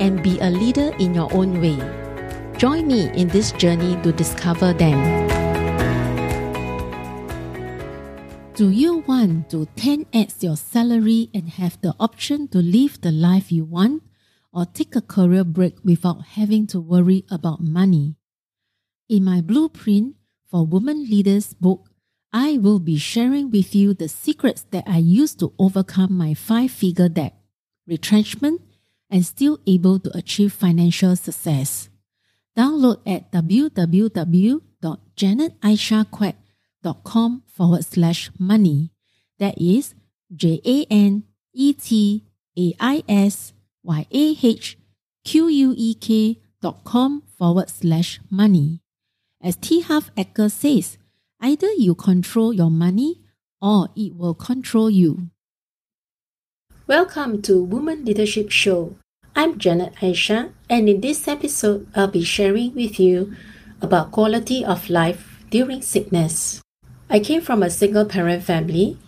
and be a leader in your own way. Join me in this journey to discover them. Do you want to 10x your salary and have the option to live the life you want or take a career break without having to worry about money? In my blueprint for women leaders book, I will be sharing with you the secrets that I used to overcome my five figure debt, retrenchment, and still able to achieve financial success. Download at www.janetaisyahquek.com forward slash money. That is J A N E T A I S Y A H Q U E K dot com forward slash money. As T. Harv Eker says, Either you control your money or it will control you. Welcome to Woman Leadership Show. I'm Janet Aisyah, and in this episode, I'll be sharing with you about quality of life during sickness. I came from a single parent family,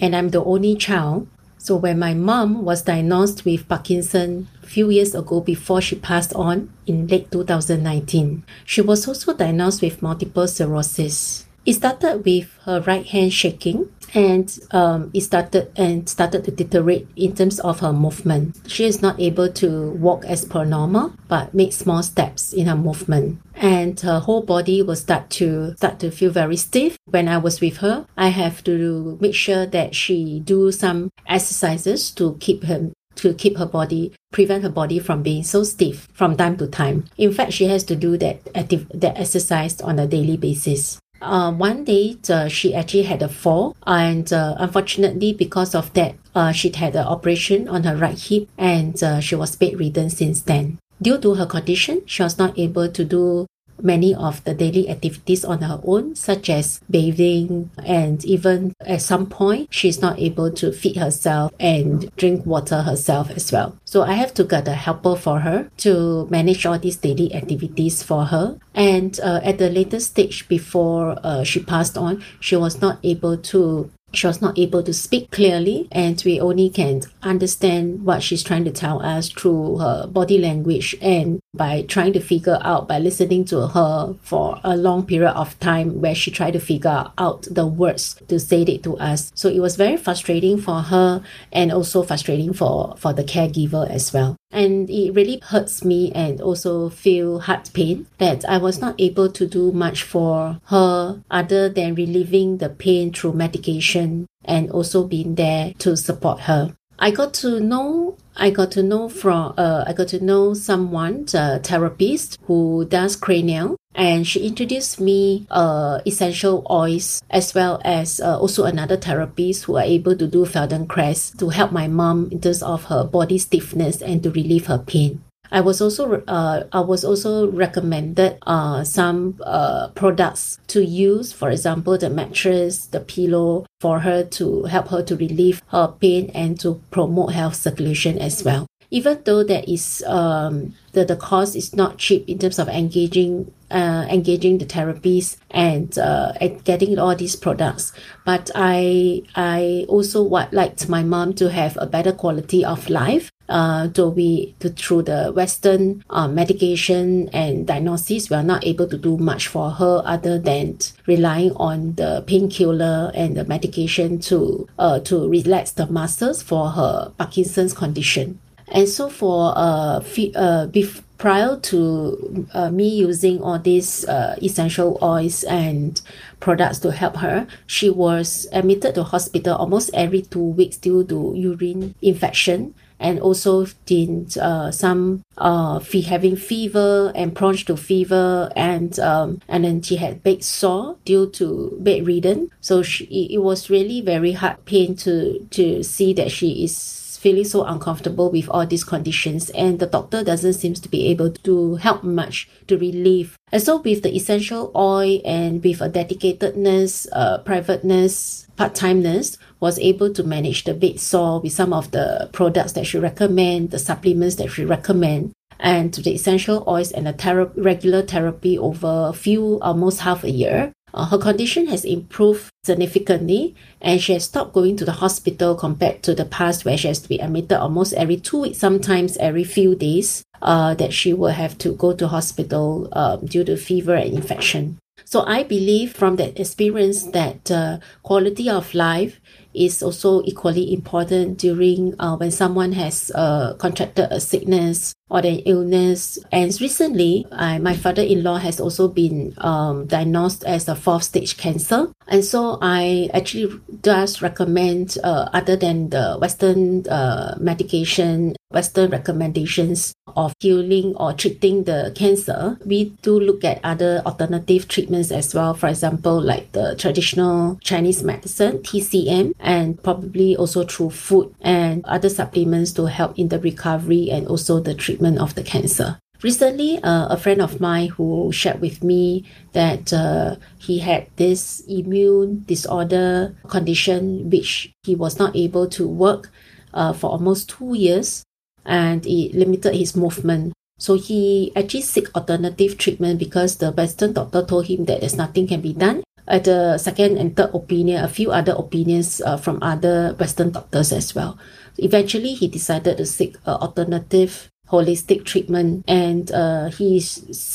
and I'm the only child. So when my mom was diagnosed with Parkinson a few years ago before she passed on in late 2019, she was also diagnosed with multiple sclerosis. It started with her right hand shaking and um, it started and started to deteriorate in terms of her movement. She is not able to walk as per normal, but make small steps in her movement. And her whole body will start to start to feel very stiff. When I was with her, I have to make sure that she do some exercises to keep her to keep her body prevent her body from being so stiff from time to time. In fact, she has to do that active that exercise on a daily basis. Uh, one day uh, she actually had a fall and uh, unfortunately because of that uh, she had an operation on her right hip and uh, she was bedridden since then. Due to her condition she was not able to do many of the daily activities on her own, such as bathing, and even at some point, she's not able to feed herself and drink water herself as well. So I have to get a helper for her to manage all these daily activities for her. And uh, at the later stage before uh, she passed on, she was not able to she was not able to speak clearly and we only can understand what she's trying to tell us through her body language and by trying to figure out by listening to her for a long period of time where she tried to figure out the words to say it to us so it was very frustrating for her and also frustrating for for the caregiver as well and it really hurts me and also feel heart pain that I was not able to do much for her other than relieving the pain through medication and also being there to support her. I got to know I got to know from uh, I got to know someone, a therapist who does cranial, and she introduced me uh, essential oils as well as uh, also another therapist who are able to do Feldenkrais to help my mom in terms of her body stiffness and to relieve her pain. I was also uh, I was also recommended uh, some uh, products to use, for example, the mattress, the pillow, for her to help her to relieve her pain and to promote health circulation as well. Even though there is um, the, the cost is not cheap in terms of engaging uh, engaging the therapies and, uh, getting all these products. But I I also would like my mom to have a better quality of life uh, be to, through the Western uh, medication and diagnosis, we are not able to do much for her other than relying on the painkiller and the medication to uh, to relax the muscles for her Parkinson's condition. And so for uh, f- uh bef- prior to uh, me using all these uh, essential oils and products to help her, she was admitted to hospital almost every two weeks due to urine infection and also did uh, some uh, fe- having fever and prone to fever and um, and then she had big sore due to bedridden. So she, it was really very hard pain to to see that she is feeling so uncomfortable with all these conditions, and the doctor doesn't seem to be able to help much to relieve. And so, with the essential oil and with a dedicatedness, uh, privateness, part-timeness, was able to manage the bed sore with some of the products that she recommend, the supplements that she recommend and to the essential oils and the thera- regular therapy over a few almost half a year uh, her condition has improved significantly and she has stopped going to the hospital compared to the past where she has to be admitted almost every two weeks, sometimes every few days, uh, that she will have to go to hospital uh, due to fever and infection. So I believe from that experience that uh, quality of life is also equally important during uh, when someone has uh, contracted a sickness or an illness. And recently, I, my father-in-law has also been um, diagnosed as a fourth stage cancer. And so I actually does recommend, uh, other than the Western uh, medication, Western recommendations of healing or treating the cancer, we do look at other alternative treatments as well. For example, like the traditional Chinese medicine, TCM, and probably also through food and other supplements to help in the recovery and also the treatment of the cancer. Recently, uh, a friend of mine who shared with me that uh, he had this immune disorder condition which he was not able to work uh, for almost two years and it limited his movement. So he actually seek alternative treatment because the Western doctor told him that there's nothing can be done. At the second and third opinion, a few other opinions uh, from other Western doctors as well. Eventually, he decided to seek alternative holistic treatment and uh, he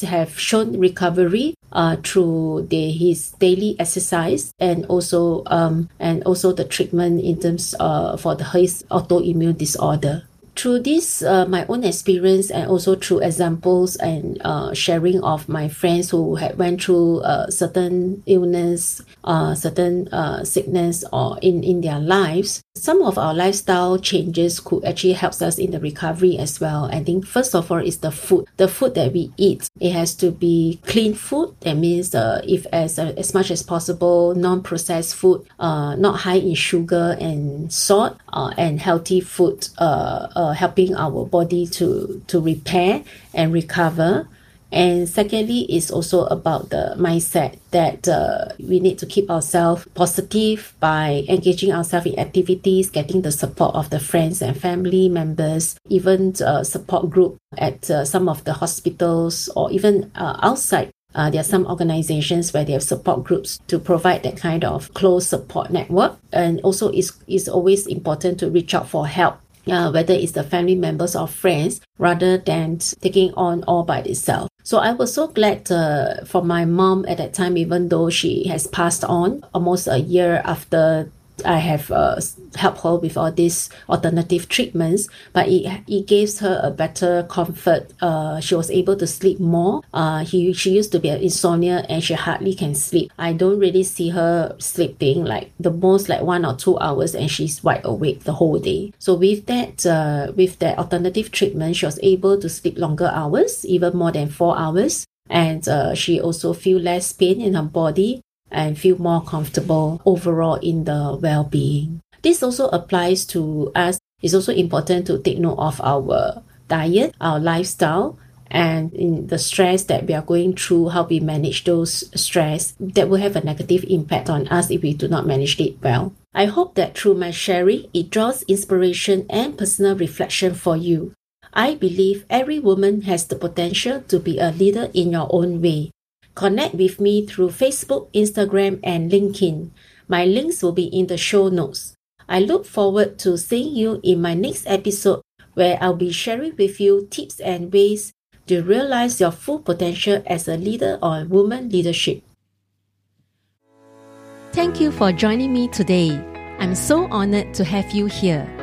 have shown recovery uh, through the, his daily exercise and also um, and also the treatment in terms uh, for the his autoimmune disorder through this, uh, my own experience and also through examples and uh, sharing of my friends who had went through uh, certain illness, uh, certain uh, sickness or in, in their lives, some of our lifestyle changes could actually help us in the recovery as well. I think first of all is the food. The food that we eat, it has to be clean food. That means uh, if as, uh, as much as possible, non-processed food, uh, not high in sugar and salt, uh, and healthy food, uh, uh, helping our body to, to repair and recover. And secondly, is also about the mindset that uh, we need to keep ourselves positive by engaging ourselves in activities, getting the support of the friends and family members, even uh, support group at uh, some of the hospitals or even uh, outside uh, there are some organizations where they have support groups to provide that kind of close support network. And also, it's, it's always important to reach out for help uh, whether it's the family members or friends, rather than taking on all by itself. So I was so glad uh, for my mom at that time, even though she has passed on almost a year after I have uh, helped her with all these alternative treatments, but it, it gives her a better comfort. Uh, she was able to sleep more. Uh, he, she used to be an insomnia and she hardly can sleep. I don't really see her sleeping like the most like one or two hours and she's wide awake the whole day. So with that, uh, with that alternative treatment, she was able to sleep longer hours, even more than four hours and uh, she also feel less pain in her body and feel more comfortable overall in the well-being. This also applies to us. It's also important to take note of our diet, our lifestyle, and in the stress that we are going through, how we manage those stress that will have a negative impact on us if we do not manage it well. I hope that through my sharing, it draws inspiration and personal reflection for you. I believe every woman has the potential to be a leader in your own way. Connect with me through Facebook, Instagram, and LinkedIn. My links will be in the show notes. I look forward to seeing you in my next episode where I'll be sharing with you tips and ways to realize your full potential as a leader or a woman leadership. Thank you for joining me today. I'm so honored to have you here.